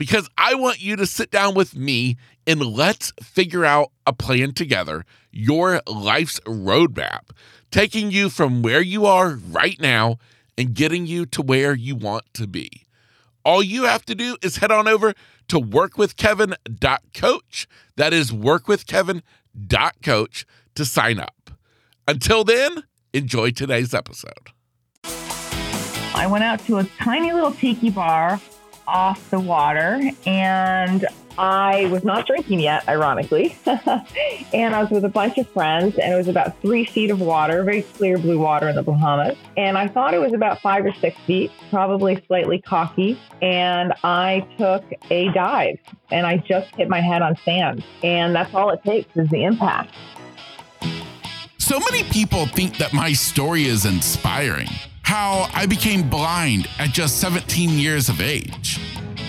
because I want you to sit down with me and let's figure out a plan together, your life's roadmap, taking you from where you are right now and getting you to where you want to be. All you have to do is head on over to workwithkevin.coach. That is workwithkevin.coach to sign up. Until then, enjoy today's episode. I went out to a tiny little tiki bar off the water and I was not drinking yet, ironically. and I was with a bunch of friends, and it was about three feet of water, very clear blue water in the Bahamas. And I thought it was about five or six feet, probably slightly cocky. And I took a dive, and I just hit my head on sand. And that's all it takes is the impact. So many people think that my story is inspiring. How I became blind at just 17 years of age.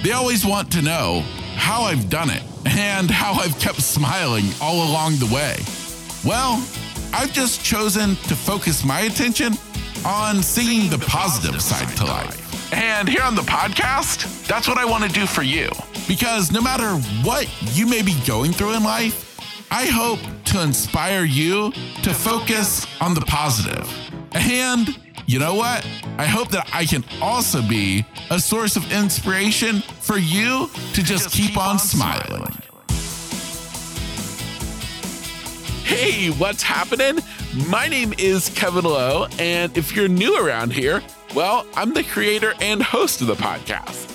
They always want to know how I've done it and how I've kept smiling all along the way. Well, I've just chosen to focus my attention on seeing the positive side to life. And here on the podcast, that's what I want to do for you. Because no matter what you may be going through in life, I hope to inspire you to focus on the positive. And you know what? I hope that I can also be a source of inspiration for you to just, just keep, keep, on, on smiling. smiling. Hey, what's happening? My name is Kevin Lowe, and if you're new around here, well, I'm the creator and host of the podcast.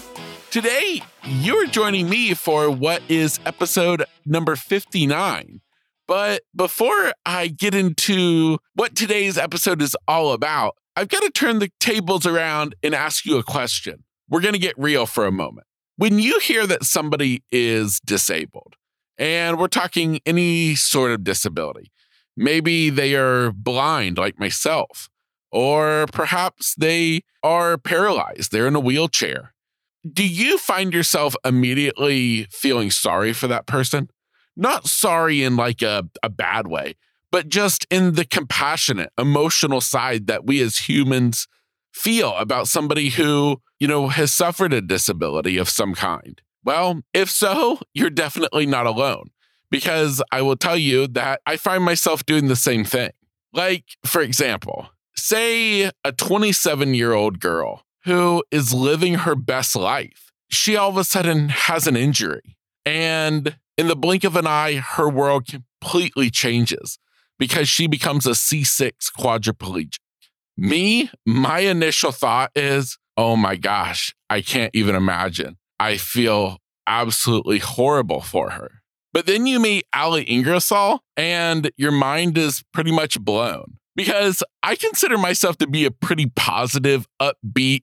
Today, you're joining me for what is episode number 59. But before I get into what today's episode is all about, I've got to turn the tables around and ask you a question. We're going to get real for a moment. When you hear that somebody is disabled, and we're talking any sort of disability, maybe they are blind like myself, or perhaps they are paralyzed, they're in a wheelchair. Do you find yourself immediately feeling sorry for that person? Not sorry in like a, a bad way, but just in the compassionate, emotional side that we as humans feel about somebody who, you know, has suffered a disability of some kind. Well, if so, you're definitely not alone because I will tell you that I find myself doing the same thing. Like, for example, say a 27 year old girl who is living her best life. She all of a sudden has an injury. And in the blink of an eye, her world completely changes because she becomes a C6 quadriplegic. Me, my initial thought is, oh my gosh, I can't even imagine. I feel absolutely horrible for her. But then you meet Ali Ingersoll and your mind is pretty much blown because I consider myself to be a pretty positive, upbeat,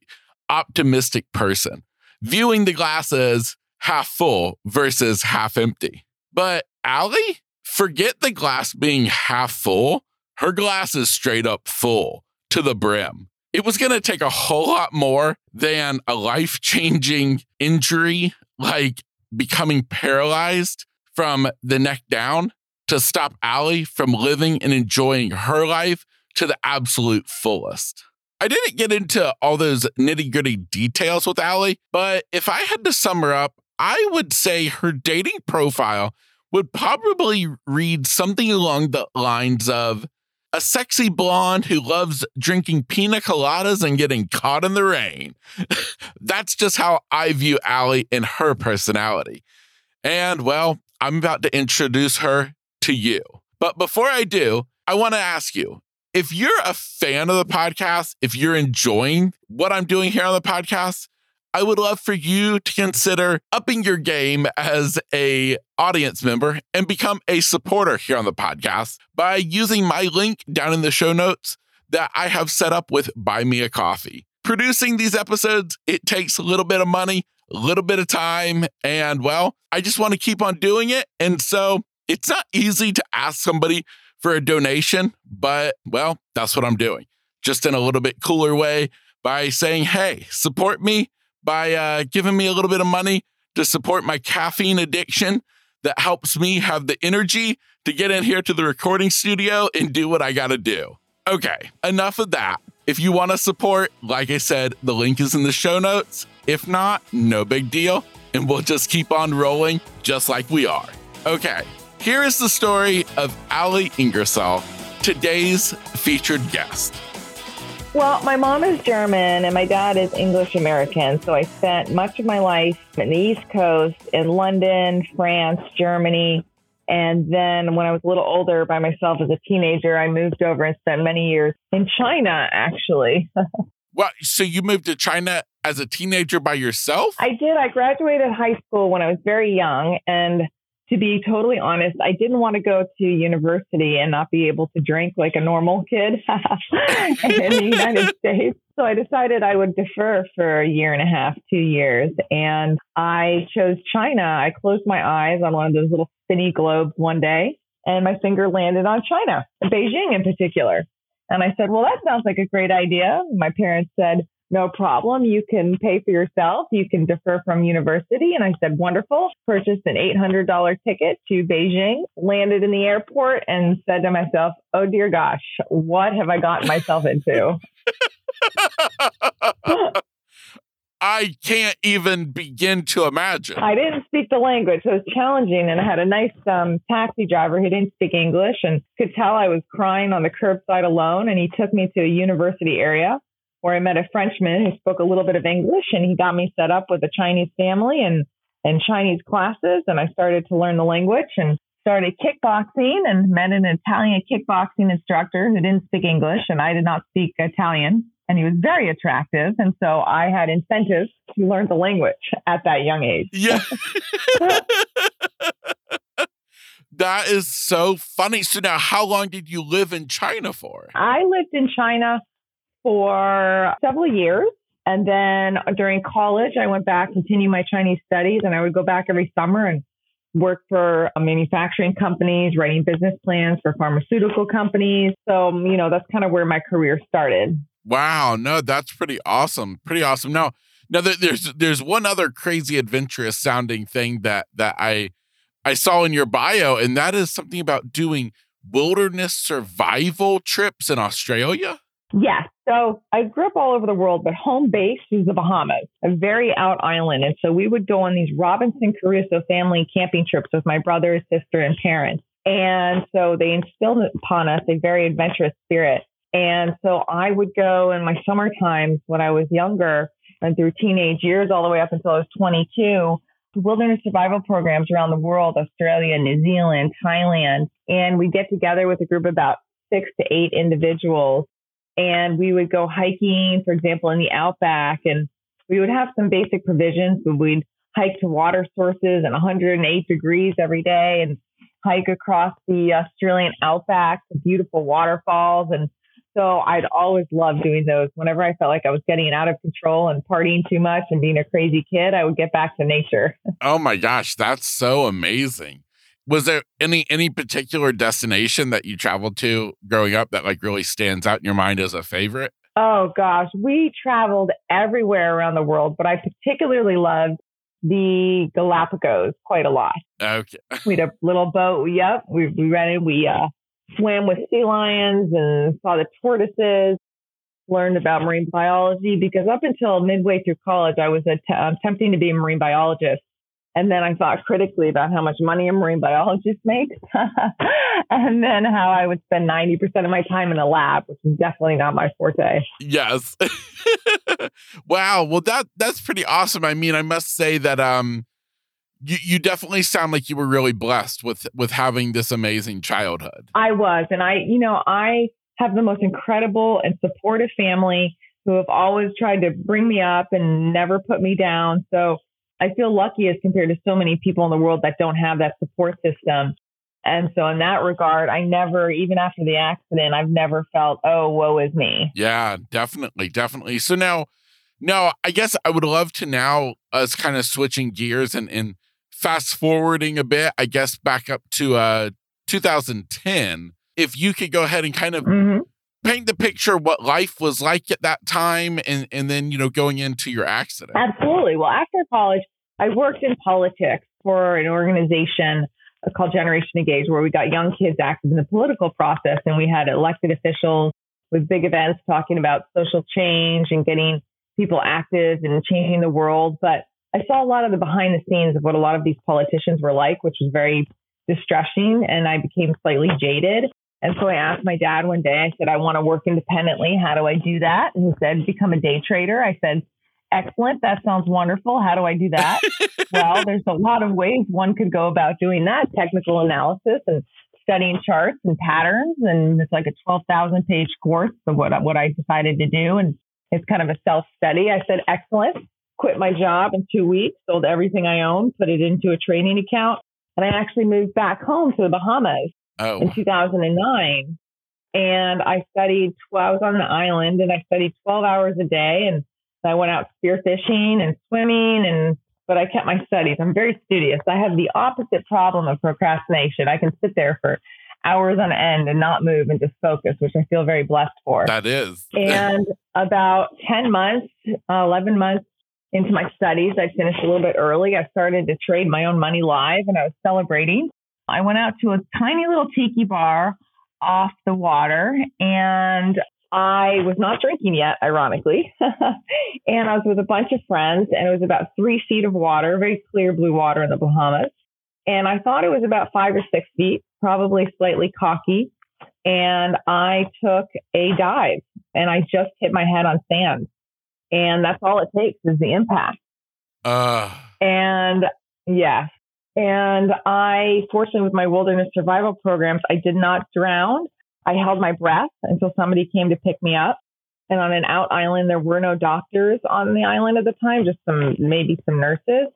optimistic person, viewing the glass as half full versus half empty. But Ali, forget the glass being half full. Her glass is straight up full to the brim. It was going to take a whole lot more than a life changing injury like becoming paralyzed from the neck down to stop Ali from living and enjoying her life to the absolute fullest. I didn't get into all those nitty gritty details with Ali, but if I had to sum her up, I would say her dating profile would probably read something along the lines of a sexy blonde who loves drinking pina coladas and getting caught in the rain. That's just how I view Ali and her personality. And well, I'm about to introduce her to you. But before I do, I want to ask you if you're a fan of the podcast, if you're enjoying what I'm doing here on the podcast, I would love for you to consider upping your game as a audience member and become a supporter here on the podcast by using my link down in the show notes that I have set up with Buy Me a Coffee. Producing these episodes, it takes a little bit of money, a little bit of time, and well, I just want to keep on doing it. And so It's not easy to ask somebody for a donation, but well, that's what I'm doing. Just in a little bit cooler way by saying, hey, support me by uh, giving me a little bit of money to support my caffeine addiction that helps me have the energy to get in here to the recording studio and do what I got to do. Okay, enough of that. If you want to support, like I said, the link is in the show notes. If not, no big deal. And we'll just keep on rolling just like we are. Okay, here is the story of Ali Ingersoll, today's featured guest. Well, my mom is German and my dad is English American. So I spent much of my life in the East Coast, in London, France, Germany. And then when I was a little older by myself as a teenager, I moved over and spent many years in China, actually. well, so you moved to China as a teenager by yourself? I did. I graduated high school when I was very young. And to be totally honest, I didn't want to go to university and not be able to drink like a normal kid in the United States. So I decided I would defer for a year and a half, two years. And I chose China. I closed my eyes on one of those little spinny globes one day, and my finger landed on China, Beijing in particular. And I said, Well, that sounds like a great idea. My parents said, no problem. You can pay for yourself. You can defer from university. And I said, wonderful. Purchased an $800 ticket to Beijing, landed in the airport, and said to myself, oh dear gosh, what have I gotten myself into? I can't even begin to imagine. I didn't speak the language, so it was challenging. And I had a nice um, taxi driver who didn't speak English and could tell I was crying on the curbside alone. And he took me to a university area where I met a Frenchman who spoke a little bit of English and he got me set up with a Chinese family and, and Chinese classes. And I started to learn the language and started kickboxing and met an Italian kickboxing instructor who didn't speak English and I did not speak Italian. And he was very attractive. And so I had incentives to learn the language at that young age. Yeah. that is so funny. So now how long did you live in China for? I lived in China for several years. And then during college, I went back, continue my Chinese studies, and I would go back every summer and work for uh, manufacturing companies, writing business plans for pharmaceutical companies. So, um, you know, that's kind of where my career started. Wow, no, that's pretty awesome. Pretty awesome. Now, now there's there's one other crazy adventurous sounding thing that that I I saw in your bio, and that is something about doing wilderness survival trips in Australia. Yes. So I grew up all over the world, but home base is the Bahamas, a very out island. And so we would go on these Robinson Crusoe family camping trips with my brother, sister, and parents. And so they instilled upon us a very adventurous spirit. And so I would go in my summer times when I was younger and through teenage years all the way up until I was 22 wilderness survival programs around the world, Australia, New Zealand, Thailand. And we get together with a group of about six to eight individuals and we would go hiking, for example, in the outback, and we would have some basic provisions, but we'd hike to water sources and 108 degrees every day and hike across the Australian outback to beautiful waterfalls. And so I'd always love doing those. Whenever I felt like I was getting out of control and partying too much and being a crazy kid, I would get back to nature. Oh my gosh, that's so amazing was there any any particular destination that you traveled to growing up that like really stands out in your mind as a favorite? Oh gosh, we traveled everywhere around the world, but I particularly loved the Galapagos quite a lot. Okay. we had a little boat. Yep, we we rented. We uh, swam with sea lions and saw the tortoises. Learned about marine biology because up until midway through college, I was att- attempting to be a marine biologist and then I thought critically about how much money a marine biologist makes. and then how I would spend 90% of my time in a lab, which is definitely not my forte. Yes. wow. Well, that that's pretty awesome. I mean, I must say that um you, you definitely sound like you were really blessed with with having this amazing childhood. I was. And I, you know, I have the most incredible and supportive family who have always tried to bring me up and never put me down. So I feel lucky as compared to so many people in the world that don't have that support system. And so in that regard, I never, even after the accident, I've never felt, oh, woe is me. Yeah, definitely. Definitely. So now, now I guess I would love to now us kind of switching gears and, and fast forwarding a bit, I guess back up to uh 2010, if you could go ahead and kind of hmm paint the picture what life was like at that time and and then, you know, going into your accident. Absolutely. Well, after college, I worked in politics for an organization called Generation Engage, where we got young kids active in the political process, and we had elected officials with big events talking about social change and getting people active and changing the world. But I saw a lot of the behind the scenes of what a lot of these politicians were like, which was very distressing, and I became slightly jaded. And so I asked my dad one day, I said, I want to work independently. How do I do that? And he said, become a day trader. I said, excellent. That sounds wonderful. How do I do that? well, there's a lot of ways one could go about doing that technical analysis and studying charts and patterns. And it's like a 12,000 page course of what, what I decided to do. And it's kind of a self study. I said, excellent. Quit my job in two weeks, sold everything I owned, put it into a training account. And I actually moved back home to the Bahamas oh. in 2009. And I studied, 12, I was on the island and I studied 12 hours a day. And I went out spearfishing and swimming and but I kept my studies. I'm very studious. I have the opposite problem of procrastination. I can sit there for hours on end and not move and just focus, which I feel very blessed for. That is. and about 10 months, uh, 11 months into my studies, I finished a little bit early. I started to trade my own money live and I was celebrating. I went out to a tiny little tiki bar off the water and I was not drinking yet, ironically. and I was with a bunch of friends, and it was about three feet of water, very clear blue water in the Bahamas. And I thought it was about five or six feet, probably slightly cocky. And I took a dive and I just hit my head on sand. And that's all it takes is the impact. Uh, And yes. And I, fortunately, with my wilderness survival programs, I did not drown. I held my breath until somebody came to pick me up. And on an out island, there were no doctors on the island at the time, just some, maybe some nurses.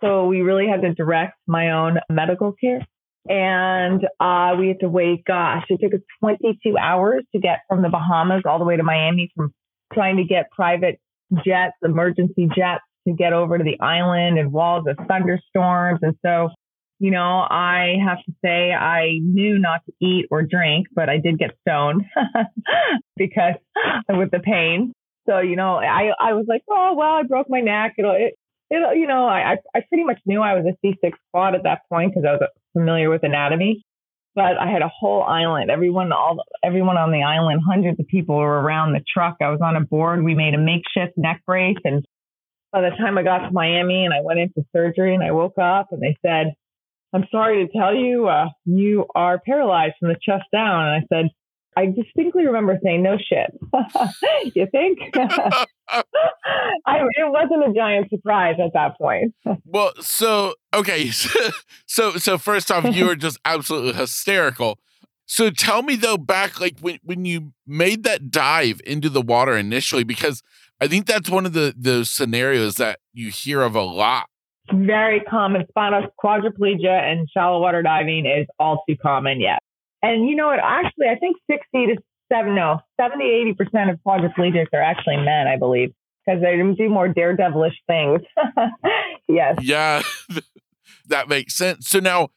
So we really had to direct my own medical care. And uh, we had to wait, gosh, it took us 22 hours to get from the Bahamas all the way to Miami from trying to get private jets, emergency jets to get over to the island and walls of thunderstorms. And so, you know, I have to say I knew not to eat or drink, but I did get stoned because with the pain. So, you know, I, I was like, oh, well, I broke my neck. It'll, it, it'll, you know, I, I pretty much knew I was a C6 squad at that point because I was familiar with anatomy. But I had a whole island. Everyone, all everyone on the island, hundreds of people were around the truck. I was on a board. We made a makeshift neck brace, and by the time I got to Miami and I went into surgery and I woke up and they said, I'm sorry to tell you, uh, you are paralyzed from the chest down. And I said, I distinctly remember saying, no shit. you think? I, it wasn't a giant surprise at that point. well, so okay, so so first off, you were just absolutely hysterical. So tell me though, back like when when you made that dive into the water initially, because I think that's one of the the scenarios that you hear of a lot. Very common. Spinal quadriplegia and shallow water diving is all too common. Yes. And you know what? Actually, I think 60 to seven, no, 70, 80% of quadriplegics are actually men, I believe, because they do more daredevilish things. yes. Yeah, that makes sense. So now,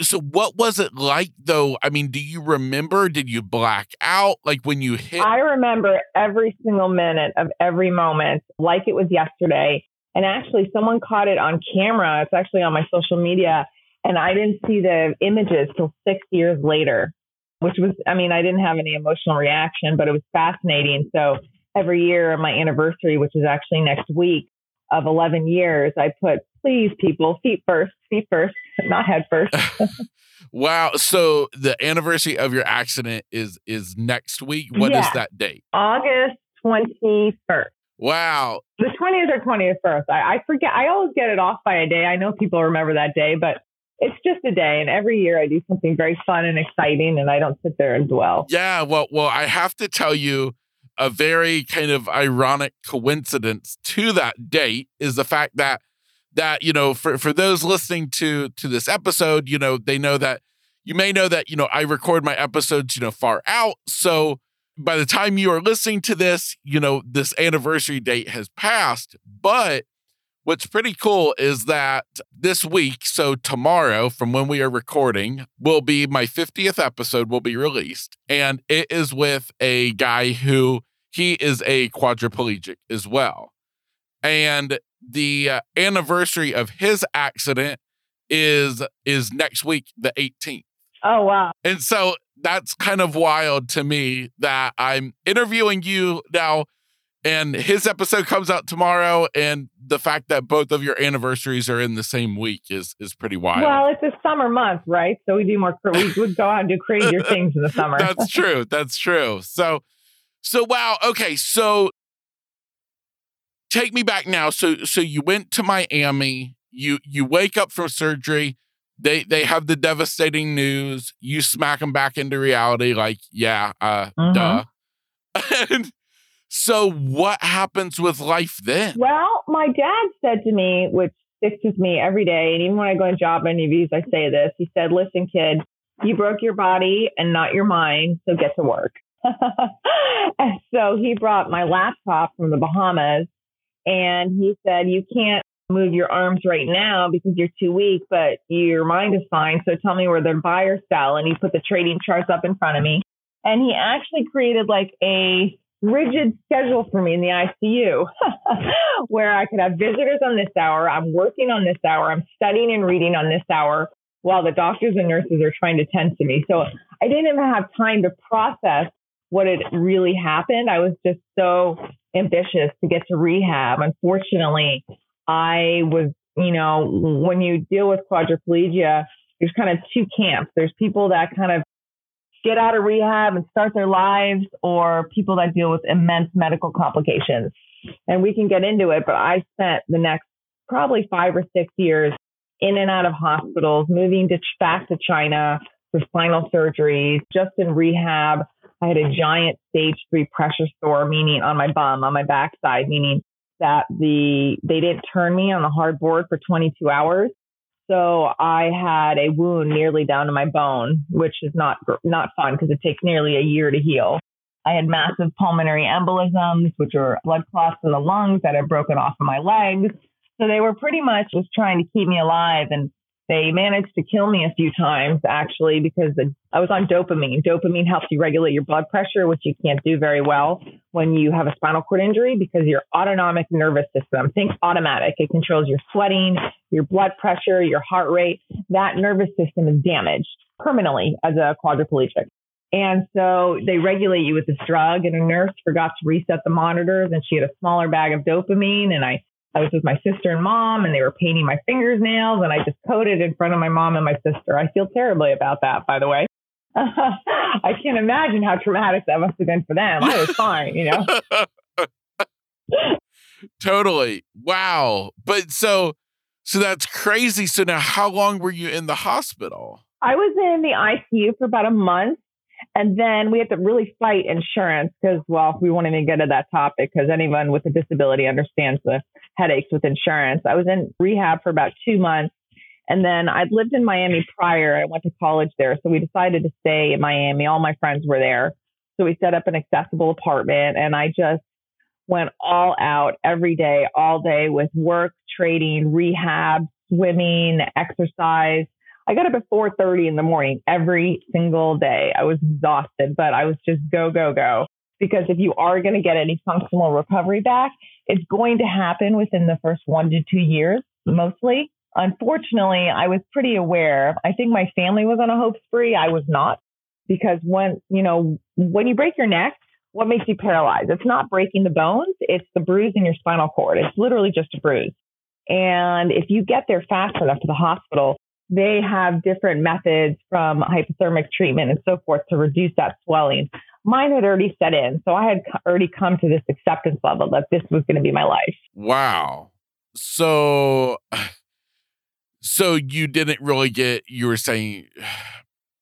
so what was it like though? I mean, do you remember? Did you black out like when you hit? I remember every single minute of every moment like it was yesterday. And actually, someone caught it on camera. It's actually on my social media. And I didn't see the images till six years later, which was, I mean, I didn't have any emotional reaction, but it was fascinating. So every year on my anniversary, which is actually next week of 11 years, I put, please, people, feet first, feet first, not head first. wow. So the anniversary of your accident is is next week. What Yeah. is that date? August 21st. Wow. The 20th or 21st. I, I forget. I always get it off by a day. I know people remember that day, but it's just a day. And every year I do something very fun and exciting, and I don't sit there and dwell. Yeah, well, well, I have to tell you a very kind of ironic coincidence to that date is the fact that that you know for for those listening to to this episode, you know, they know that you may know that you know I record my episodes you know far out, so by the time you are listening to this, you know this anniversary date has passed, but what's pretty cool is that this week, so tomorrow, from when we are recording, will be my 50th episode, will be released. And it is with a guy who he is a quadriplegic as well. And the uh, anniversary of his accident is is next week the 18th. Oh wow. And so that's kind of wild to me that I'm interviewing you now and his episode comes out tomorrow and the fact that both of your anniversaries are in the same week is is pretty wild. Well, it's a summer month, right? So we do more we would go out and do crazier things in the summer. that's true. That's true. So so wow, okay. So take me back now. So so you went to Miami, you you wake up from surgery, they they have the devastating news, you smack them back into reality like, yeah, uh mm-hmm. duh. and so what happens with life then? Well, my dad said to me, which sticks with me every day, and even when I go on job interviews, I say this. He said, "Listen, kid, you broke your body and not your mind, so get to work." and so he brought my laptop from the Bahamas, and he said, "You can't move your arms right now because you're too weak, but your mind is fine. So tell me where the buy or sell." And he put the trading charts up in front of me, and he actually created like a rigid schedule for me in the ICU where I could have visitors on this hour. I'm working on this hour. I'm studying and reading on this hour while the doctors and nurses are trying to tend to me. So I didn't even have time to process what had really happened. I was just so ambitious to get to rehab. Unfortunately, I was, you know, when you deal with quadriplegia, there's kind of two camps. There's people that kind of get out of rehab and start their lives or people that deal with immense medical complications. And we can get into it, but I spent the next probably five or six years in and out of hospitals, moving to, back to China for spinal surgeries, just in rehab. I had a giant stage three pressure sore, meaning on my bum, on my backside, meaning that the they didn't turn me on the hard board for 22 hours. So I had a wound nearly down to my bone, which is not not fun because it takes nearly a year to heal. I had massive pulmonary embolisms, which are blood clots in the lungs that had broken off of my legs. So they were pretty much just trying to keep me alive. And they managed to kill me a few times actually because I was on dopamine. Dopamine helps you regulate your blood pressure, which you can't do very well when you have a spinal cord injury because your autonomic nervous system, think automatic, it controls your sweating, your blood pressure, your heart rate. That nervous system is damaged permanently as a quadriplegic. And so they regulate you with this drug, and a nurse forgot to reset the monitors, and she had a smaller bag of dopamine. And I I was with my sister and mom, and they were painting my fingernails, and I just coded in front of my mom and my sister. I feel terribly about that, by the way. I can't imagine how traumatic that must have been for them. I was fine, you know. totally. Wow. But so so that's crazy. So now how long were you in the hospital? I was in the ICU for about a month. And then we had to really fight insurance because, well, we won't even get to that topic because anyone with a disability understands the headaches with insurance. I was in rehab for about two months. And then I'd lived in Miami prior. I went to college there. So we decided to stay in Miami. All my friends were there. So we set up an accessible apartment and I just went all out every day, all day with work, trading, rehab, swimming, exercise. I got up at 4:30 in the morning every single day. I was exhausted, but I was just go go go because if you are going to get any functional recovery back, it's going to happen within the first 1 to 2 years mostly. Unfortunately, I was pretty aware. I think my family was on a hope spree. I was not because when, you know, when you break your neck, what makes you paralyzed? It's not breaking the bones, it's the bruise in your spinal cord. It's literally just a bruise. And if you get there fast enough to the hospital, they have different methods from hypothermic treatment and so forth to reduce that swelling. Mine had already set in. So I had already come to this acceptance level that this was going to be my life. Wow. So, so you didn't really get, you were saying,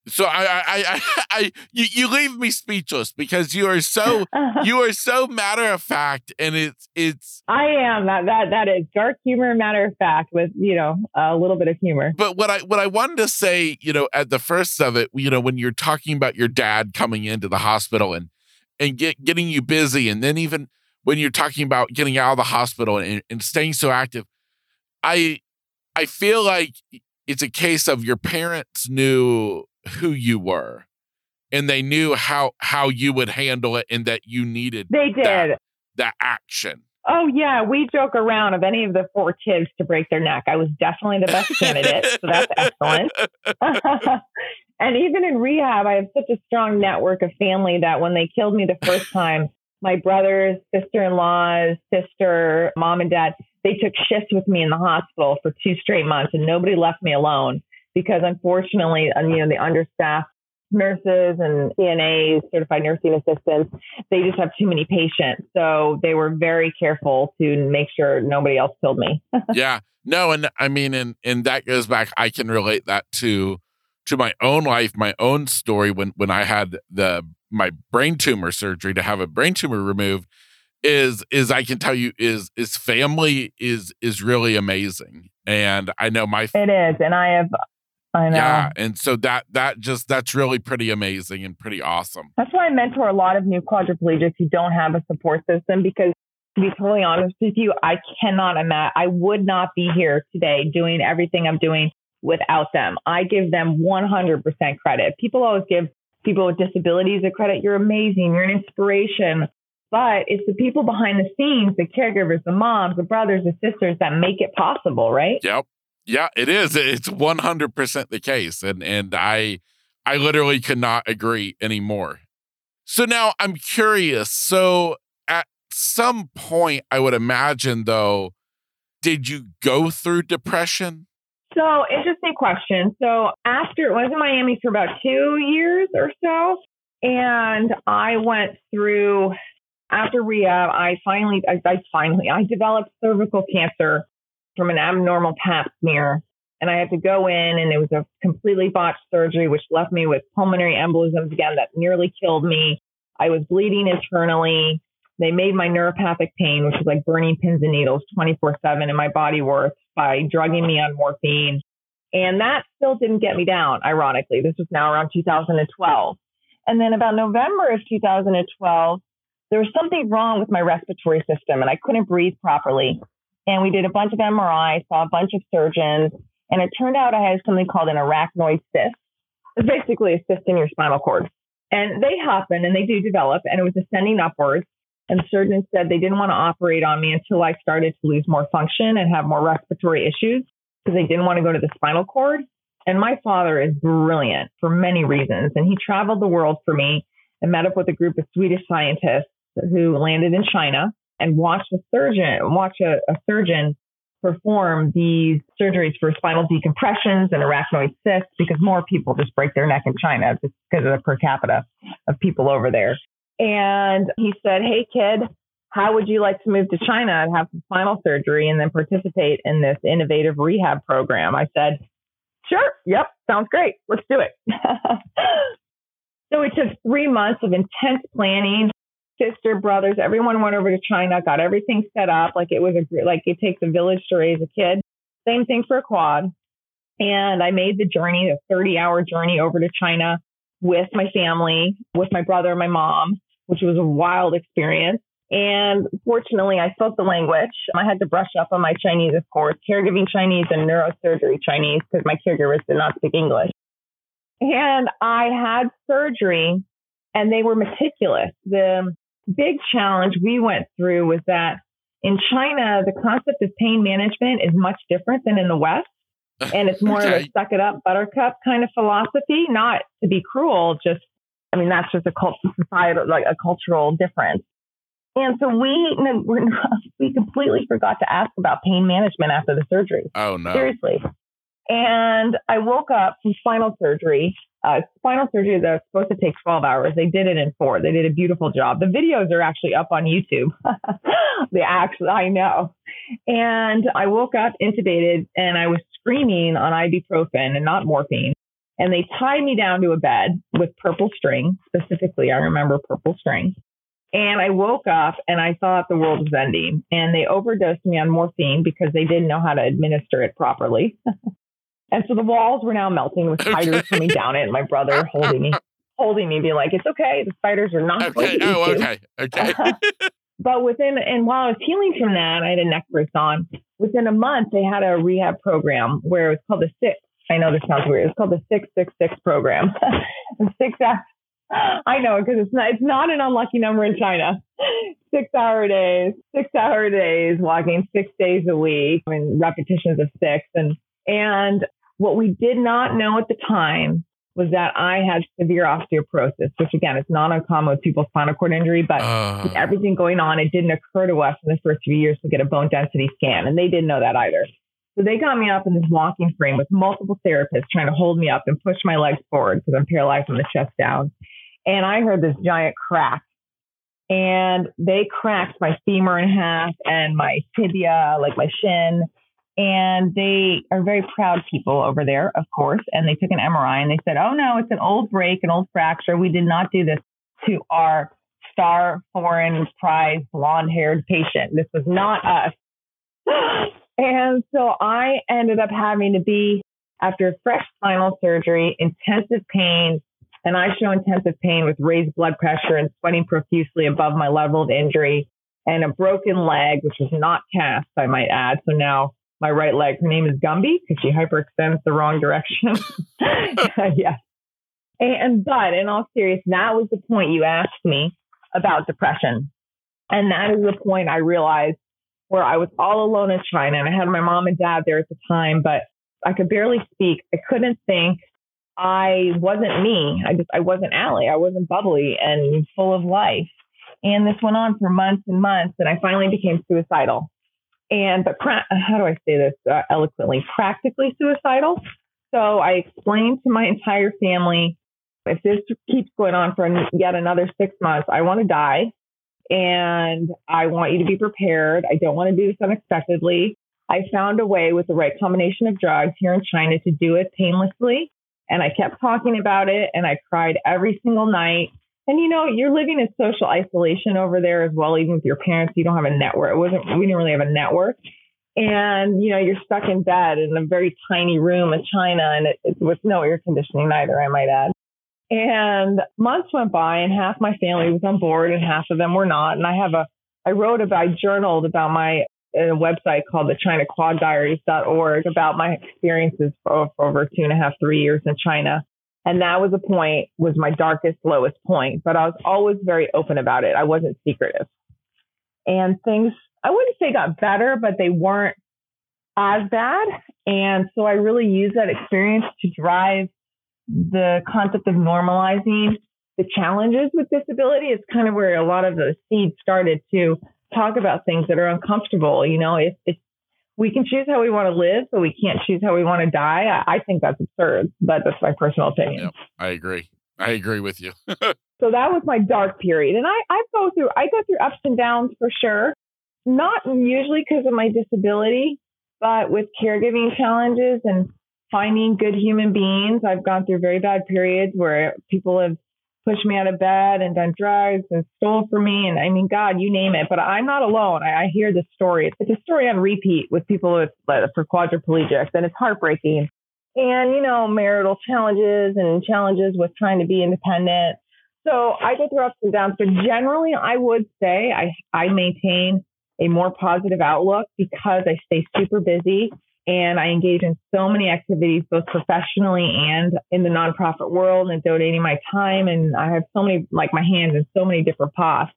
so I, I, I, I, you, you leave me speechless because you are so, you are so matter of fact, and it's, it's. I am that that that is dark humor, matter of fact, with you know a little bit of humor. But what I what I wanted to say, you know, at the first of it, you know, when you're talking about your dad coming into the hospital and and get getting you busy, and then even when you're talking about getting out of the hospital and, and staying so active, I I feel like it's a case of your parents knew who you were and they knew how how you would handle it and that you needed they did that, that action. Oh yeah, we joke around of any of the four kids to break their neck. I was definitely the best candidate, so that's excellent. and even in rehab, I have such a strong network of family that when they killed me the first time, my brothers, sister-in-laws, sister, mom and dad, they took shifts with me in the hospital for two straight months and nobody left me alone because unfortunately, uh, you know, the understaffed nurses and CNAs, certified nursing assistants, they just have too many patients. So they were very careful to make sure nobody else killed me. yeah. No, and I mean, and and that goes back. I can relate that to to my own life, my own story when when I had the my brain tumor surgery to have a brain tumor removed is is I can tell you is is family is is really amazing. And I know my It is. And I have I know. Yeah, and so that that just that's really pretty amazing and pretty awesome. That's why I mentor a lot of new quadriplegics who don't have a support system because to be totally honest with you, I cannot imagine I would not be here today doing everything I'm doing without them. I give them 100% credit. People always give people with disabilities a credit. You're amazing. You're an inspiration. But it's the people behind the scenes, the caregivers, the moms, the brothers, the sisters that make it possible, right? Yep. Yeah, it is. It's 100% the case. And, and I, I literally could not agree anymore. So now I'm curious. So at some point, I would imagine though, did you go through depression? So interesting question. So after I was in Miami for about two years or so, and I went through after rehab. I finally, I, I finally, I developed cervical cancer from an abnormal pap smear, and I had to go in, and it was a completely botched surgery, which left me with pulmonary embolisms again that nearly killed me. I was bleeding internally. They made my neuropathic pain, which was like burning pins and needles 24 7 in my body worse by drugging me on morphine. And that still didn't get me down, ironically. This was now around 2012. And then about November of 2012, there was something wrong with my respiratory system and I couldn't breathe properly. And we did a bunch of MRI, saw a bunch of surgeons, and it turned out I had something called an arachnoid cyst. It's basically a cyst in your spinal cord. And they happen and they do develop, and it was ascending upwards. And surgeons said they didn't want to operate on me until I started to lose more function and have more respiratory issues because they didn't want to go to the spinal cord. And my father is brilliant for many reasons. And he traveled the world for me and met up with a group of Swedish scientists who landed in China and watched a surgeon, watch a, a surgeon perform these surgeries for spinal decompressions and arachnoid cysts because more people just break their neck in China just because of the per capita of people over there. And he said, Hey, kid, how would you like to move to China and have some spinal surgery and then participate in this innovative rehab program? I said, Sure. Yep. Sounds great. Let's do it. so it took three months of intense planning. Sister, brothers, everyone went over to China, got everything set up. Like it was a, like it takes a village to raise a kid. Same thing for a quad. And I made the journey, a 30 hour journey over to China with my family, with my brother and my mom which was a wild experience. And fortunately, I spoke the language. I had to brush up on my Chinese, of course, caregiving Chinese and neurosurgery Chinese because my caregivers did not speak English. And I had surgery and they were meticulous. The big challenge we went through was that in China, the concept of pain management is much different than in the West. And it's more okay. of a suck it up, buttercup kind of philosophy, not to be cruel, just I mean, that's just a cult, societal, like a cultural difference. And so we we completely forgot to ask about pain management after the surgery. Oh no! Seriously. And I woke up from spinal surgery. Uh, spinal surgery that's supposed to take 12 hours. They did it in four. They did a beautiful job. The videos are actually up on YouTube. they actually, I know. And I woke up intubated and I was screaming on ibuprofen and not morphine and they tied me down to a bed with purple string. Specifically, I remember purple string. And I woke up and I thought the world was ending. And they overdosed me on morphine because they didn't know how to administer it properly. and so the walls were now melting with spiders okay. coming down it. And my brother holding me, holding me, being like, "It's okay. The spiders are not okay. oh, okay, okay." but within and while I was healing from that, I had a neck brace on. within a month, they had a rehab program where it was called the Six. I know this sounds weird. It's called the Six Six Six program. six. I know because it's not. It's not an unlucky number in China. Six hour days, six hour days, walking six days a week, I mean repetitions of six, and and what we did not know at the time was that I had severe osteoporosis, which again is not uncommon with people's spinal cord injury, but uh. with everything going on, it didn't occur to us in the first few years to get a bone density scan. And they didn't know that either. So they got me up in this walking frame with multiple therapists trying to hold me up and push my legs forward because I'm paralyzed from the chest down. And I heard this giant crack. And they cracked my femur in half and my tibia, like my shin and they are very proud people over there, of course. And they took an MRI and they said, oh no, it's an old break, an old fracture. We did not do this to our star foreign prize blonde haired patient. This was not us. and so I ended up having to be, after fresh spinal surgery, intensive pain. And I show intensive pain with raised blood pressure and sweating profusely above my level of injury and a broken leg, which was not cast, I might add. So now my right leg. Her name is Gumby because she hyperextends the wrong direction. yes. And, but in all seriousness, that was the point you asked me about depression. And that is the point I realized where I was all alone in China and I had my mom and dad there at the time, but I could barely speak. I couldn't think. I wasn't me. I just, I wasn't Ali. I wasn't bubbly and full of life. And this went on for months and months. And I finally became suicidal and but pra- how do I say this uh, eloquently? Practically suicidal. So I explained to my entire family, if this keeps going on for yet another six months, I want to die, and I want you to be prepared. I don't want to do this unexpectedly. I found a way with the right combination of drugs here in China to do it painlessly. And I kept talking about it and I cried every single night. And you know, you're living in social isolation over there as well, even with your parents. You don't have a network. It wasn't, we didn't really have a network. And, you know, you're stuck in bed in a very tiny room in China and it, it, with no air conditioning either, I might add. And months went by and half my family was on board and half of them were not. And I have a, I wrote about, I journaled about my a website called the China Quad Diaries.org about my experiences for over two and a half, three years in China. And that was a point, was my darkest, lowest point. But I was always very open about it. I wasn't secretive. And things, I wouldn't say got better, but they weren't as bad. And so I really used that experience to drive the concept of normalizing the challenges with disability. It's kind of where a lot of the seeds started to talk about things that are uncomfortable. You know, if, if we can choose how we want to live, but we can't choose how we want to die. I, I think that's absurd, but that's my personal opinion. Yep, I agree. I agree with you. so that was my dark period. And I, I go through, I go through ups and downs for sure. Not usually because of my disability, but with caregiving challenges and finding good human beings. I've gone through very bad periods where people have pushed me out of bed and done drugs and stole from me. And I mean, God, you name it. But I'm not alone. I, I hear the story. It's a story on repeat with people with uh, for quadriplegics, and it's heartbreaking. And you know, marital challenges and challenges with trying to be independent. So I go through ups and downs. But generally, I would say I I maintain a more positive outlook because I stay super busy and I engage in so many activities, both professionally and in the nonprofit world and donating my time. And I have so many, like my hands in so many different pots.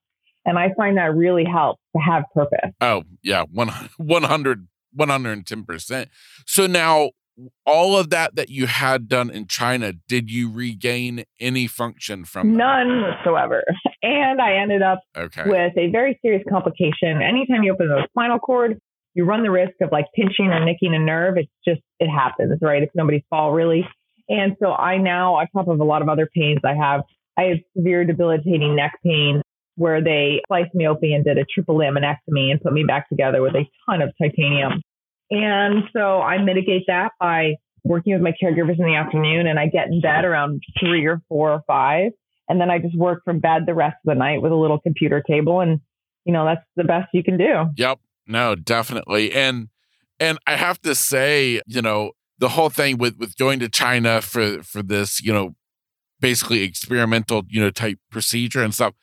And I find that really helps to have purpose. Oh, yeah. 100, 110%. So now, all of that that you had done in China, did you regain any function from None whatsoever. And I ended up okay. with a very serious complication. Anytime you open the spinal cord, you run the risk of like pinching or nicking a nerve. It's just, it happens, right? It's nobody's fault really. And so I now, on top of a lot of other pains I have, I have severe debilitating neck pain where they sliced me open and did a triple laminectomy and put me back together with a ton of titanium. And so I mitigate that by working with my caregivers in the afternoon and I get in bed around three or four or five. And then I just work from bed the rest of the night with a little computer table. And, you know, that's the best you can do. Yep. No, definitely. And and I have to say, you know, the whole thing with with going to China for for this, you know, basically experimental, you know, type procedure and stuff.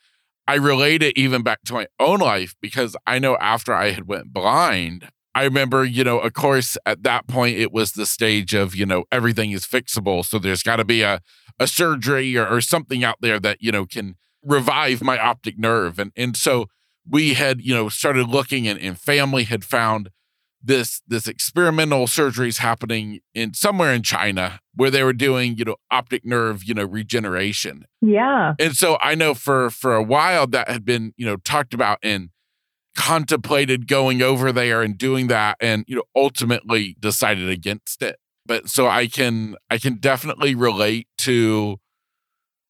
I relate it even back to my own life because I know after I had went blind, I remember, you know, of course, at that point, it was the stage of, you know, everything is fixable. So there's got to be a, a surgery or, or something out there that, you know, can revive my optic nerve. And, and so we had, you know, started looking and, and family had found this this experimental surgeries happening in somewhere in China where they were doing you know optic nerve you know regeneration. Yeah. And so I know for for a while that had been you know talked about and contemplated going over there and doing that and you know ultimately decided against it. But so I can I can definitely relate to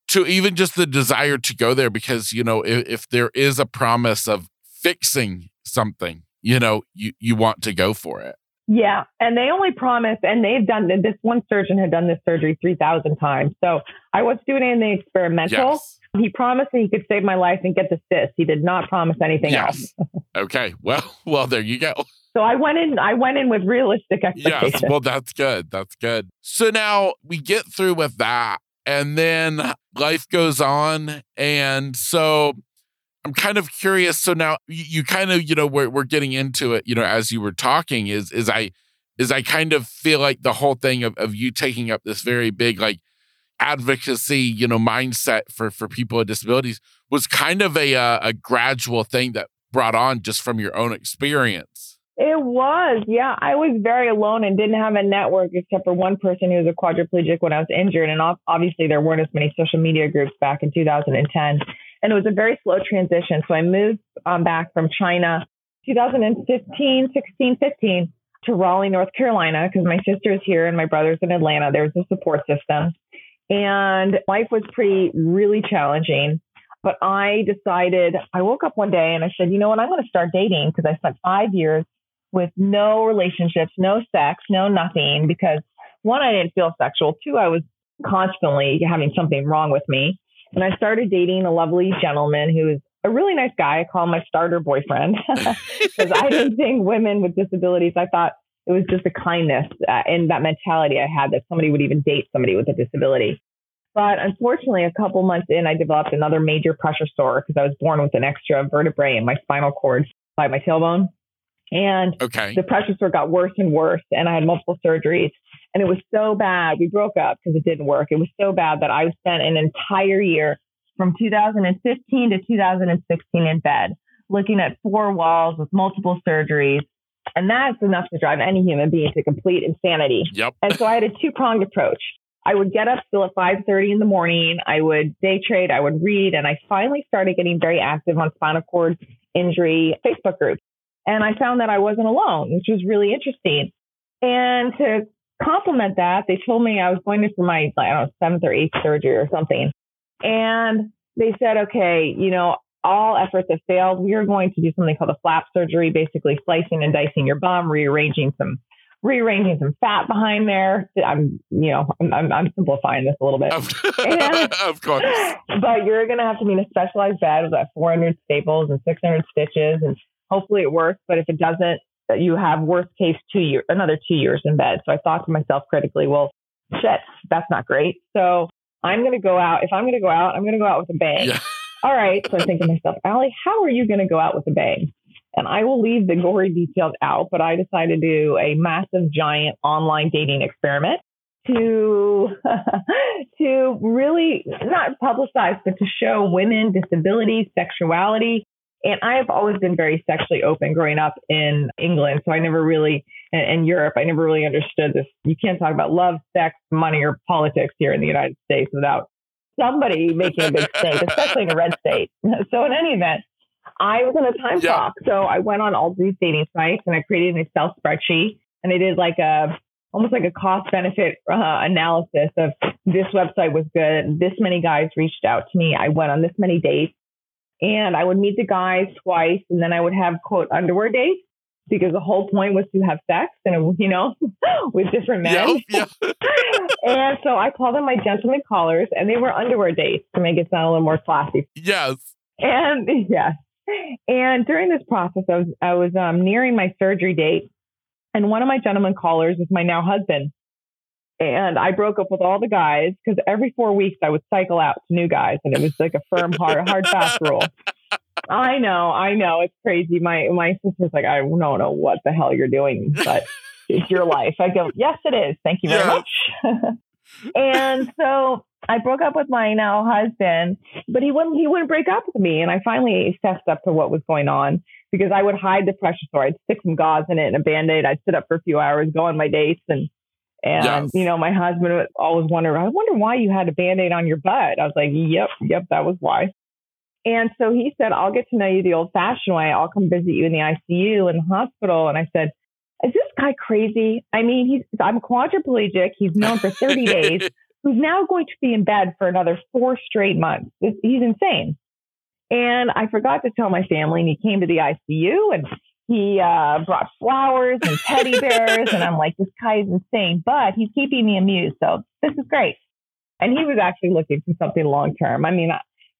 to even just the desire to go there because you know if, if there is a promise of fixing something you know, you, you want to go for it. Yeah. And they only promise, and they've done this one surgeon had done this surgery 3,000 times. So I was doing the experimental. Yes. He promised that he could save my life and get the cyst. He did not promise anything yes. else. okay. Well, well, there you go. So I went in, I went in with realistic expectations. Yes. Well, that's good. That's good. So now we get through with that and then life goes on. And so I'm kind of curious. So now you, you kind of, you know, we're, we're getting into it, you know, as you were talking is, is I, is I kind of feel like the whole thing of, of you taking up this very big, like advocacy, you know, mindset for, for people with disabilities was kind of a, a, uh, a gradual thing that brought on just from your own experience. It was, yeah. I was very alone and didn't have a network except for one person who was a quadriplegic when I was injured. And obviously, there weren't as many social media groups back in 2010. And it was a very slow transition. So I moved um, back from China 2015, 16, 15 to Raleigh, North Carolina, because my sister is here and my brother's in Atlanta. There's a support system. And life was pretty, really challenging. But I decided, I woke up one day and I said, you know what, I'm going to start dating because I spent five years with no relationships, no sex, no nothing, because one, I didn't feel sexual. Two, I was constantly having something wrong with me. And I started dating a lovely gentleman who is a really nice guy. I call him my starter boyfriend because I didn't think women with disabilities, I thought it was just a kindness uh, and that mentality I had that somebody would even date somebody with a disability. But unfortunately, a couple months in, I developed another major pressure sore because I was born with an extra vertebrae in my spinal cord by my tailbone. And okay. the pressure sore got worse and worse. And I had multiple surgeries. And it was so bad. We broke up because it didn't work. It was so bad that I spent an entire year from 2015 to 2016 in bed, looking at four walls with multiple surgeries. And that's enough to drive any human being to complete insanity. Yep. and so I had a two pronged approach. I would get up still at 5:30 in the morning. I would day trade. I would read, and I finally started getting very active on spinal cord injury Facebook groups. And I found that I wasn't alone, which was really interesting. And to complement that, they told me I was going in for my, I don't know, seventh or eighth surgery or something. And they said, okay, you know, all efforts have failed. We are going to do something called a flap surgery, basically slicing and dicing your bum, rearranging some rearranging some fat behind there. I'm, you know, I'm, I'm, I'm simplifying this a little bit. Of, and, of course. But you're going to have to be in a specialized bed with like 400 staples and 600 stitches, and hopefully it works. But if it doesn't, you have worst case two year, another two years in bed. So I thought to myself critically, well, shit, that's not great. So I'm going to go out. If I'm going to go out, I'm going to go out with a bang. Yeah. All right. So I think to myself, Ali, how are you going to go out with a bang? And I will leave the gory details out, but I decided to do a massive, giant online dating experiment to to really not publicize, but to show women disability, sexuality, and I have always been very sexually open growing up in England. So I never really, in Europe, I never really understood this. You can't talk about love, sex, money, or politics here in the United States without somebody making a big state, especially in a red state. So in any event, I was in a time yeah. clock. So I went on all these dating sites and I created an Excel spreadsheet and I did like a, almost like a cost benefit uh, analysis of this website was good. This many guys reached out to me. I went on this many dates and I would meet the guys twice and then I would have quote underwear dates because the whole point was to have sex and you know with different men. Yep. and so I called them my gentleman callers and they were underwear dates to make it sound a little more classy. Yes. And yes. And during this process, I was, I was um, nearing my surgery date, and one of my gentleman callers is my now husband. And I broke up with all the guys because every four weeks I would cycle out to new guys, and it was like a firm, hard, hard, fast rule. I know, I know. It's crazy. My my sister's like, I don't know what the hell you're doing, but it's your life. I go, yes, it is. Thank you very yeah. much. and so I broke up with my now husband, but he wouldn't he wouldn't break up with me. And I finally fessed up to what was going on because I would hide the pressure sore. I'd stick some gauze in it and a band-aid. I'd sit up for a few hours, go on my dates and and yes. you know, my husband would always wonder, I wonder why you had a band-aid on your butt. I was like, Yep, yep, that was why. And so he said, I'll get to know you the old fashioned way. I'll come visit you in the ICU in the hospital. And I said, is this guy crazy? I mean, he's, I'm quadriplegic. He's known for 30 days, who's now going to be in bed for another four straight months. He's insane. And I forgot to tell my family, and he came to the ICU and he uh, brought flowers and teddy bears. and I'm like, this guy is insane, but he's keeping me amused. So this is great. And he was actually looking for something long term. I mean,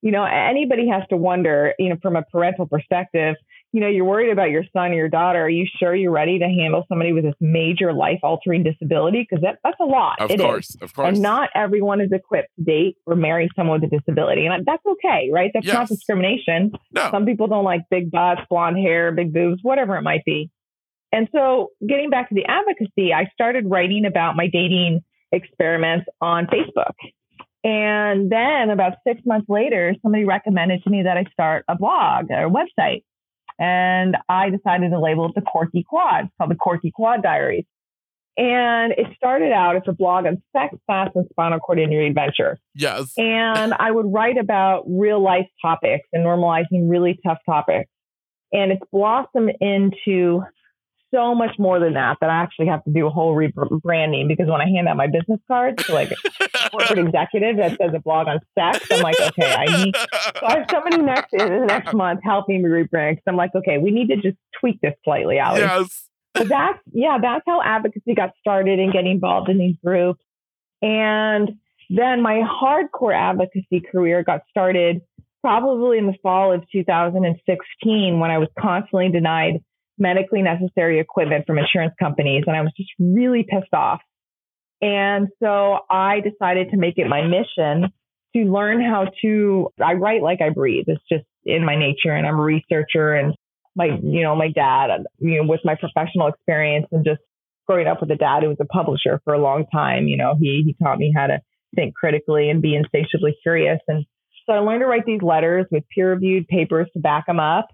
you know, anybody has to wonder, you know, from a parental perspective, you know, you're worried about your son or your daughter. Are you sure you're ready to handle somebody with this major life altering disability? Because that, that's a lot. Of it course, is. of course. And not everyone is equipped to date or marry someone with a disability. And that's okay, right? That's yes. not discrimination. No. Some people don't like big butts, blonde hair, big boobs, whatever it might be. And so getting back to the advocacy, I started writing about my dating experiments on Facebook. And then about six months later, somebody recommended to me that I start a blog or a website. And I decided to label it the Quirky Quad. It's called the Quirky Quad Diaries. And it started out as a blog on sex, fast, and spinal cord injury adventure. Yes. And I would write about real life topics and normalizing really tough topics. And it's blossomed into so much more than that that I actually have to do a whole rebranding because when I hand out my business cards to like corporate executive that says a blog on sex, I'm like, okay, I need. So I have somebody next in the next month helping me rebrand because I'm like, okay, we need to just tweak this slightly, Alex. Yes. But that's yeah, that's how advocacy got started and getting involved in these groups. And then my hardcore advocacy career got started probably in the fall of 2016 when I was constantly denied medically necessary equipment from insurance companies. And I was just really pissed off. And so I decided to make it my mission to learn how to, I write like I breathe. It's just in my nature and I'm a researcher and my, you know, my dad, you know, with my professional experience and just growing up with a dad who was a publisher for a long time, you know, he, he taught me how to think critically and be insatiably curious. And so I learned to write these letters with peer reviewed papers to back them up.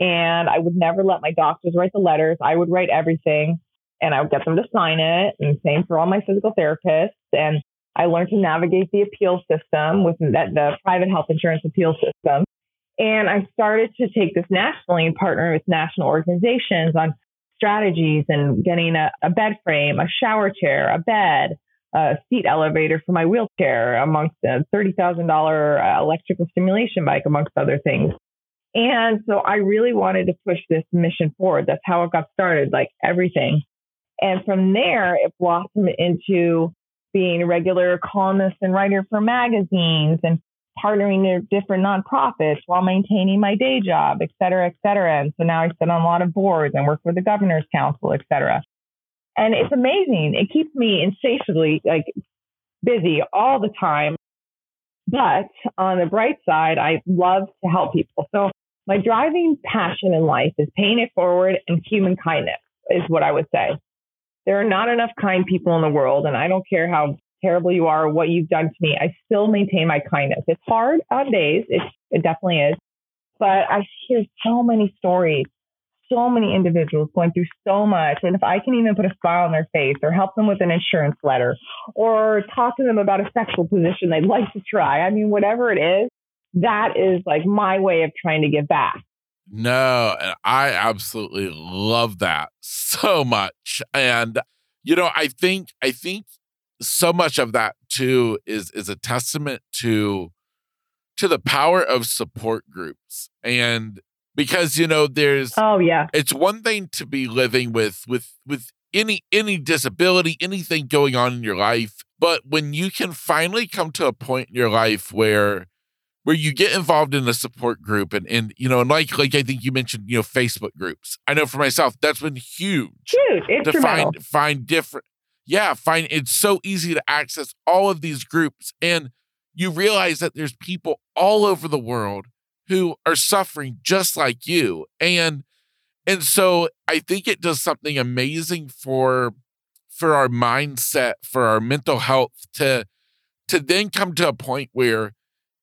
And I would never let my doctors write the letters. I would write everything and I would get them to sign it. And same for all my physical therapists. And I learned to navigate the appeal system with that, the private health insurance appeal system. And I started to take this nationally and partner with national organizations on strategies and getting a, a bed frame, a shower chair, a bed, a seat elevator for my wheelchair, amongst a $30,000 uh, electrical stimulation bike, amongst other things. And so I really wanted to push this mission forward. That's how it got started, like everything. And from there, it blossomed into being a regular columnist and writer for magazines and partnering with different nonprofits while maintaining my day job, et cetera, et cetera. And so now I sit on a lot of boards and work with the governor's council, et cetera. And it's amazing. It keeps me insatiably like busy all the time. But on the bright side, I love to help people. So my driving passion in life is paying it forward and human kindness is what I would say. There are not enough kind people in the world, and I don't care how terrible you are or what you've done to me. I still maintain my kindness. It's hard on days. It, it definitely is. But I hear so many stories, so many individuals going through so much. And if I can even put a smile on their face or help them with an insurance letter or talk to them about a sexual position they'd like to try, I mean, whatever it is, that is like my way of trying to give back. No, And I absolutely love that so much. And you know, I think I think so much of that too is is a testament to to the power of support groups. And because you know there's Oh yeah. It's one thing to be living with with with any any disability, anything going on in your life, but when you can finally come to a point in your life where where you get involved in a support group and and you know and like like I think you mentioned you know Facebook groups. I know for myself that's been huge. Huge. To find find different yeah, find it's so easy to access all of these groups and you realize that there's people all over the world who are suffering just like you. And and so I think it does something amazing for for our mindset, for our mental health to to then come to a point where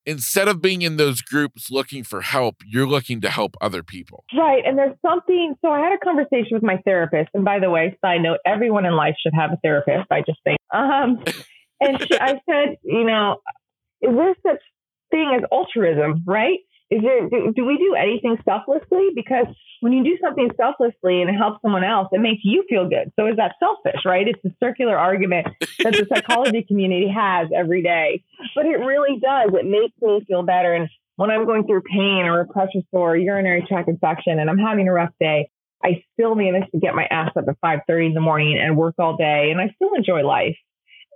instead of being in those groups looking for help, you're looking to help other people. Right. And there's something. So I had a conversation with my therapist. And by the way, side note, everyone in life should have a therapist. I just think. Um, and she, I said, you know, is there such thing as altruism, right? Is there, do, do we do anything selflessly? Because when you do something selflessly and it helps someone else, it makes you feel good. So is that selfish, right? It's a circular argument that the psychology community has every day. But it really does. It makes me feel better. And when I'm going through pain or a pressure sore, urinary tract infection, and I'm having a rough day, I still manage to get my ass up at 5:30 in the morning and work all day, and I still enjoy life.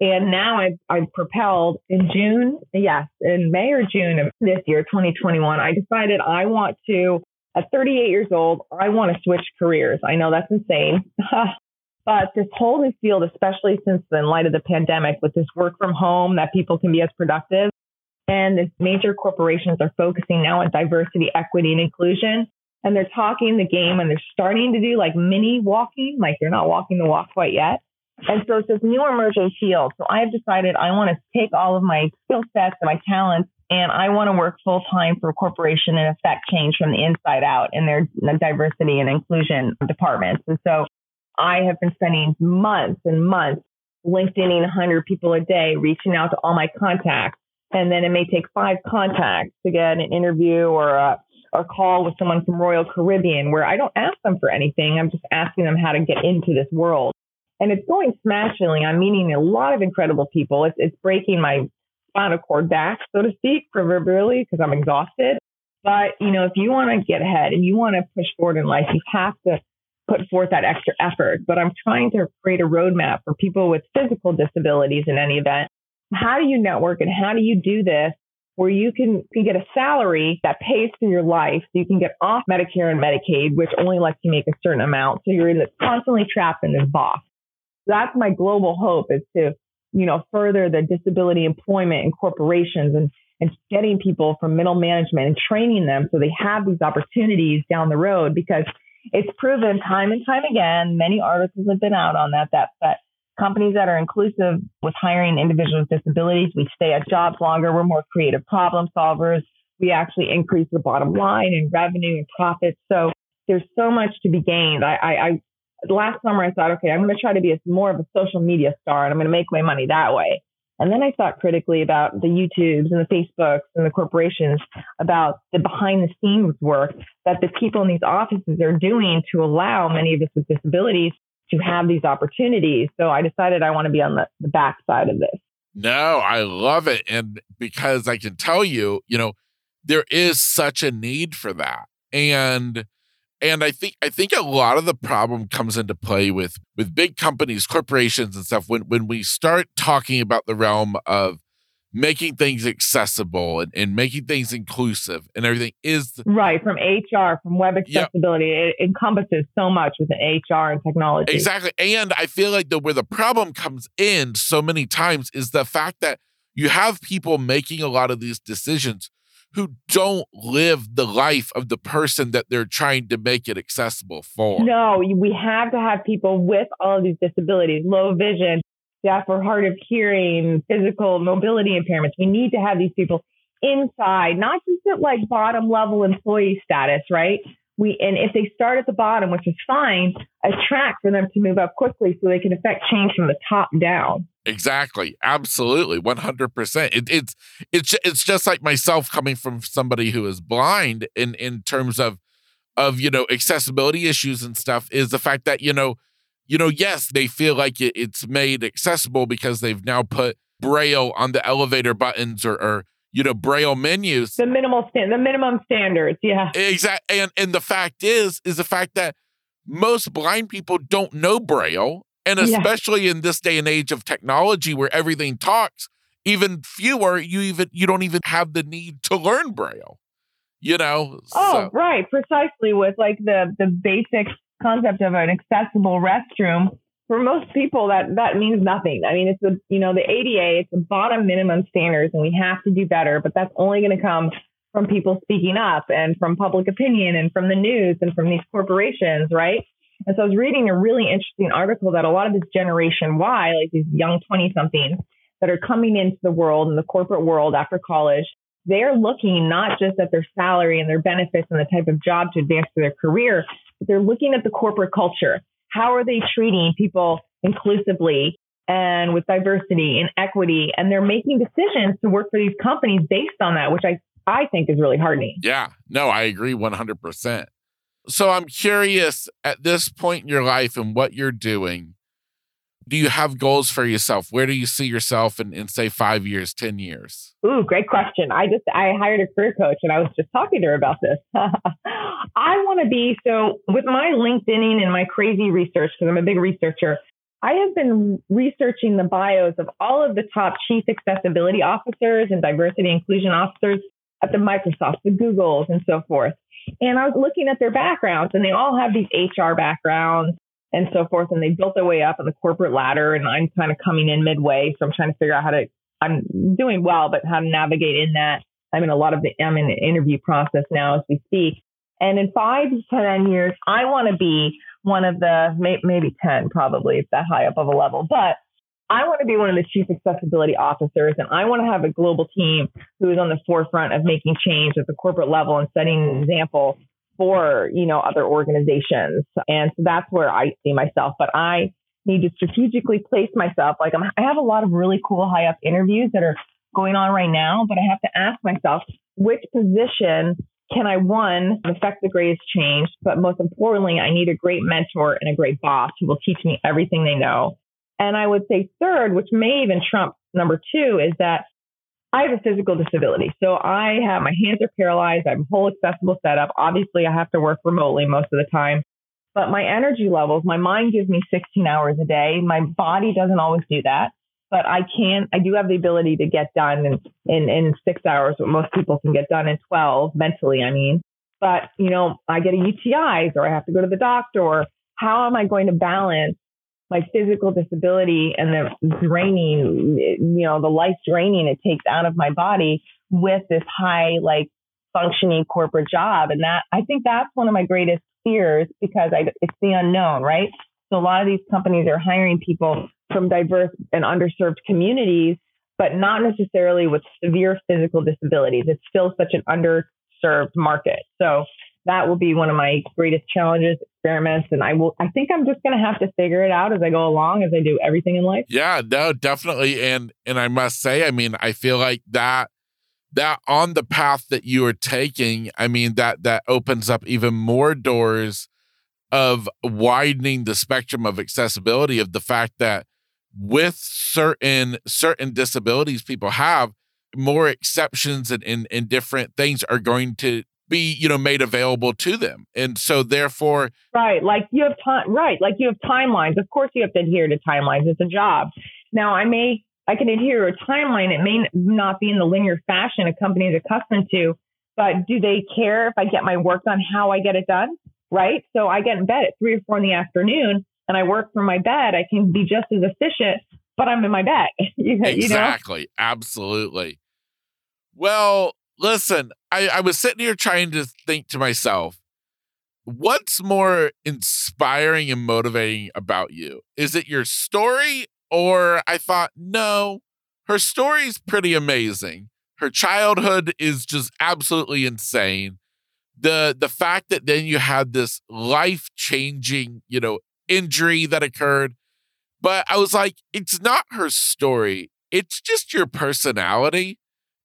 And now I've, I've propelled in June, yes, in May or June of this year, 2021, I decided I want to, at 38 years old, I want to switch careers. I know that's insane. but this whole new field, especially since in light of the pandemic, with this work from home that people can be as productive, and the major corporations are focusing now on diversity, equity, and inclusion. And they're talking the game and they're starting to do like mini walking, like they're not walking the walk quite yet and so it's this new emerging field. So I have decided I want to take all of my skill sets and my talents and I want to work full time for a corporation and affect change from the inside out in their diversity and inclusion departments. And so I have been spending months and months LinkedIning 100 people a day, reaching out to all my contacts. And then it may take five contacts to get an interview or a, a call with someone from Royal Caribbean where I don't ask them for anything. I'm just asking them how to get into this world and it's going smashingly. I'm meeting a lot of incredible people. It's, it's breaking my spinal cord back, so to speak, proverbially, because I'm exhausted. But, you know, if you want to get ahead and you want to push forward in life, you have to put forth that extra effort. But I'm trying to create a roadmap for people with physical disabilities in any event. How do you network and how do you do this where you can, can get a salary that pays for your life so you can get off Medicare and Medicaid, which only lets you make a certain amount. So you're in this constantly trapped in this box that's my global hope is to, you know, further the disability employment in corporations and, and getting people from middle management and training them so they have these opportunities down the road because it's proven time and time again, many articles have been out on that, that, that companies that are inclusive with hiring individuals with disabilities, we stay at jobs longer, we're more creative problem solvers, we actually increase the bottom line and revenue and profits. So there's so much to be gained. I, I, last summer I thought, okay, I'm going to try to be a, more of a social media star and I'm going to make my money that way. And then I thought critically about the YouTubes and the Facebooks and the corporations about the behind the scenes work that the people in these offices are doing to allow many of us with disabilities to have these opportunities. So I decided I want to be on the, the back side of this. No, I love it. And because I can tell you, you know, there is such a need for that. And and i think i think a lot of the problem comes into play with with big companies corporations and stuff when when we start talking about the realm of making things accessible and, and making things inclusive and everything is the, right from hr from web accessibility it encompasses so much within hr and technology. Exactly and i feel like the where the problem comes in so many times is the fact that you have people making a lot of these decisions who don't live the life of the person that they're trying to make it accessible for. No, we have to have people with all of these disabilities, low vision, deaf or hard of hearing, physical mobility impairments. We need to have these people inside, not just at like bottom level employee status, right? We, and if they start at the bottom, which is fine, a track for them to move up quickly so they can affect change from the top down. Exactly. Absolutely. 100%. It, it's it's it's just like myself coming from somebody who is blind in in terms of of you know accessibility issues and stuff is the fact that you know you know yes, they feel like it, it's made accessible because they've now put braille on the elevator buttons or, or you know braille menus the minimal stand the minimum standards yeah exactly and and the fact is is the fact that most blind people don't know braille and especially yeah. in this day and age of technology where everything talks, even fewer, you even you don't even have the need to learn Braille. You know? Oh, so. right. Precisely with like the the basic concept of an accessible restroom. For most people that that means nothing. I mean it's the you know, the ADA, it's the bottom minimum standards and we have to do better, but that's only gonna come from people speaking up and from public opinion and from the news and from these corporations, right? And so I was reading a really interesting article that a lot of this generation Y, like these young 20 somethings that are coming into the world and the corporate world after college, they're looking not just at their salary and their benefits and the type of job to advance their career, but they're looking at the corporate culture. How are they treating people inclusively and with diversity and equity? And they're making decisions to work for these companies based on that, which I, I think is really heartening. Yeah, no, I agree 100%. So I'm curious at this point in your life and what you're doing, do you have goals for yourself? Where do you see yourself in, in say five years, 10 years? Ooh, great question. I just, I hired a career coach and I was just talking to her about this. I want to be, so with my LinkedIn and my crazy research, because I'm a big researcher, I have been researching the bios of all of the top chief accessibility officers and diversity inclusion officers at the Microsoft, the Googles, and so forth. And I was looking at their backgrounds, and they all have these HR backgrounds and so forth, and they built their way up on the corporate ladder. And I'm kind of coming in midway, so I'm trying to figure out how to. I'm doing well, but how to navigate in that. I'm in a lot of the I'm in the interview process now as we speak. And in five to ten years, I want to be one of the maybe ten, probably that high up of a level, but I want to be one of the chief accessibility officers and I want to have a global team who is on the forefront of making change at the corporate level and setting an example for, you know, other organizations. And so that's where I see myself, but I need to strategically place myself. Like I'm, I have a lot of really cool high up interviews that are going on right now, but I have to ask myself, which position can I one affect the greatest change? But most importantly, I need a great mentor and a great boss who will teach me everything they know and I would say third, which may even trump number two, is that I have a physical disability. So I have my hands are paralyzed. I have a whole accessible setup. Obviously, I have to work remotely most of the time. But my energy levels, my mind gives me 16 hours a day. My body doesn't always do that. But I can, I do have the ability to get done in, in, in six hours, what most people can get done in 12 mentally, I mean. But, you know, I get a UTIs or I have to go to the doctor or how am I going to balance my physical disability and the draining, you know, the life draining it takes out of my body with this high, like functioning corporate job. And that, I think that's one of my greatest fears because I, it's the unknown, right? So a lot of these companies are hiring people from diverse and underserved communities, but not necessarily with severe physical disabilities. It's still such an underserved market. So that will be one of my greatest challenges, experiments. And I will, I think I'm just going to have to figure it out as I go along, as I do everything in life. Yeah, no, definitely. And, and I must say, I mean, I feel like that, that on the path that you are taking, I mean, that, that opens up even more doors of widening the spectrum of accessibility of the fact that with certain certain disabilities people have more exceptions and, and, and different things are going to be you know made available to them. And so therefore right like you have time right like you have timelines. Of course you have to adhere to timelines. It's a job. Now i may i can adhere to a timeline. It may not be in the linear fashion a company is accustomed to but do they care if i get my work done how i get it done? Right? So i get in bed at three or four in the afternoon and i work from my bed. I can be just as efficient but i'm in my bed you, exactly. You know? absolutely. Well listen, I, I was sitting here trying to think to myself, what's more inspiring and motivating about you? Is it your story? Or I thought, no, her story's pretty amazing. Her childhood is just absolutely insane. The the fact that then you had this life-changing, you know, injury that occurred. But I was like, it's not her story. It's just your personality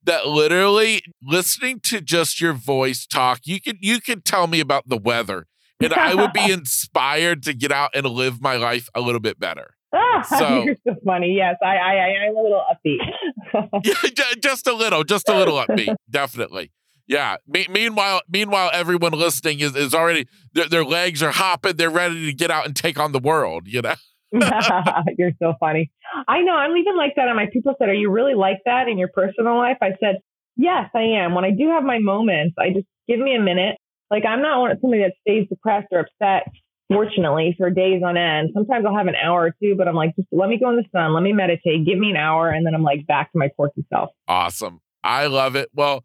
that literally listening to just your voice talk, you can you can tell me about the weather, and I would be inspired to get out and live my life a little bit better. so, You're so funny. Yes, I, I, I am a little upbeat. yeah, just a little, just a little upbeat, definitely. Yeah. Me- meanwhile, meanwhile, everyone listening is is already their, their legs are hopping. They're ready to get out and take on the world. You know. You're so funny. I know. I'm even like that. And my people said, Are you really like that in your personal life? I said, Yes, I am. When I do have my moments, I just give me a minute. Like I'm not somebody that stays depressed or upset, fortunately, for days on end. Sometimes I'll have an hour or two, but I'm like, just let me go in the sun, let me meditate, give me an hour, and then I'm like back to my quirky self. Awesome. I love it. Well,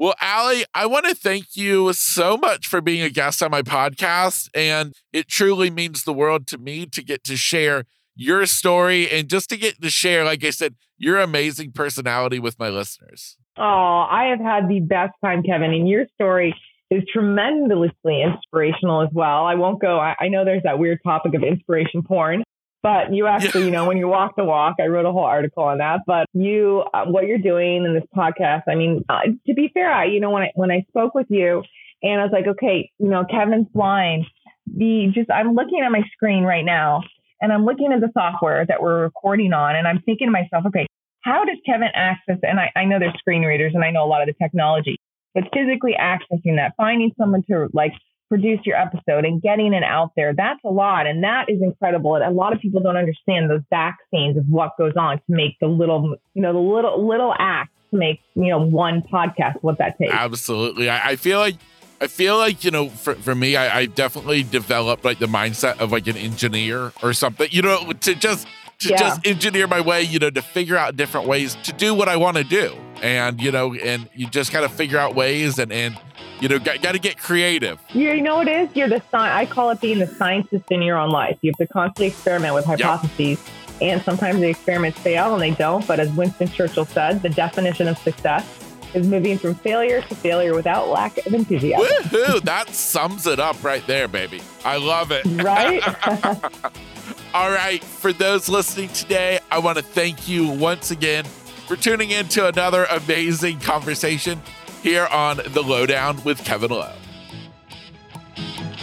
Well, Ali, I want to thank you so much for being a guest on my podcast. And it truly means the world to me to get to share your story and just to get to share, like I said, your amazing personality with my listeners. Oh, I have had the best time, Kevin. And your story is tremendously inspirational as well. I won't go, I, I know there's that weird topic of inspiration porn, but you actually, you know, when you walk the walk, I wrote a whole article on that. But you, uh, what you're doing in this podcast, I mean, uh, to be fair, I, you know, when I when I spoke with you, and I was like, okay, you know, Kevin's blind. The just I'm looking at my screen right now, and I'm looking at the software that we're recording on, and I'm thinking to myself, okay, how does Kevin access? And I, I know there's screen readers, and I know a lot of the technology, but physically accessing that, finding someone to like produce your episode and getting it out there, that's a lot. And that is incredible. And a lot of people don't understand those back scenes of what goes on to make the little, you know, the little, little acts to make, you know, one podcast, what that takes. Absolutely. I, I feel like, I feel like, you know, for, for me, I, I definitely developed like the mindset of like an engineer or something, you know, to just, to yeah. just engineer my way, you know, to figure out different ways to do what I want to do. And, you know, and you just kind of figure out ways and, and, you know, got, got to get creative. You know what it is? You're the sci- I call it being the scientist in your own life. You have to constantly experiment with hypotheses, yep. and sometimes the experiments fail and they don't. But as Winston Churchill said, the definition of success is moving from failure to failure without lack of enthusiasm. Woohoo! that sums it up right there, baby. I love it. Right? All right. For those listening today, I want to thank you once again for tuning in to another amazing conversation here on The Lowdown with Kevin Lowe.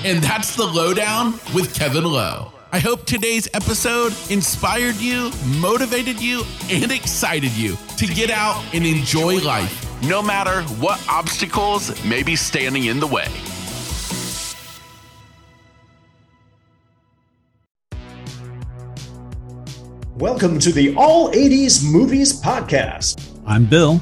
And that's The Lowdown with Kevin Lowe. I hope today's episode inspired you, motivated you, and excited you to get out and enjoy life, no matter what obstacles may be standing in the way. Welcome to the All 80s Movies Podcast. I'm Bill.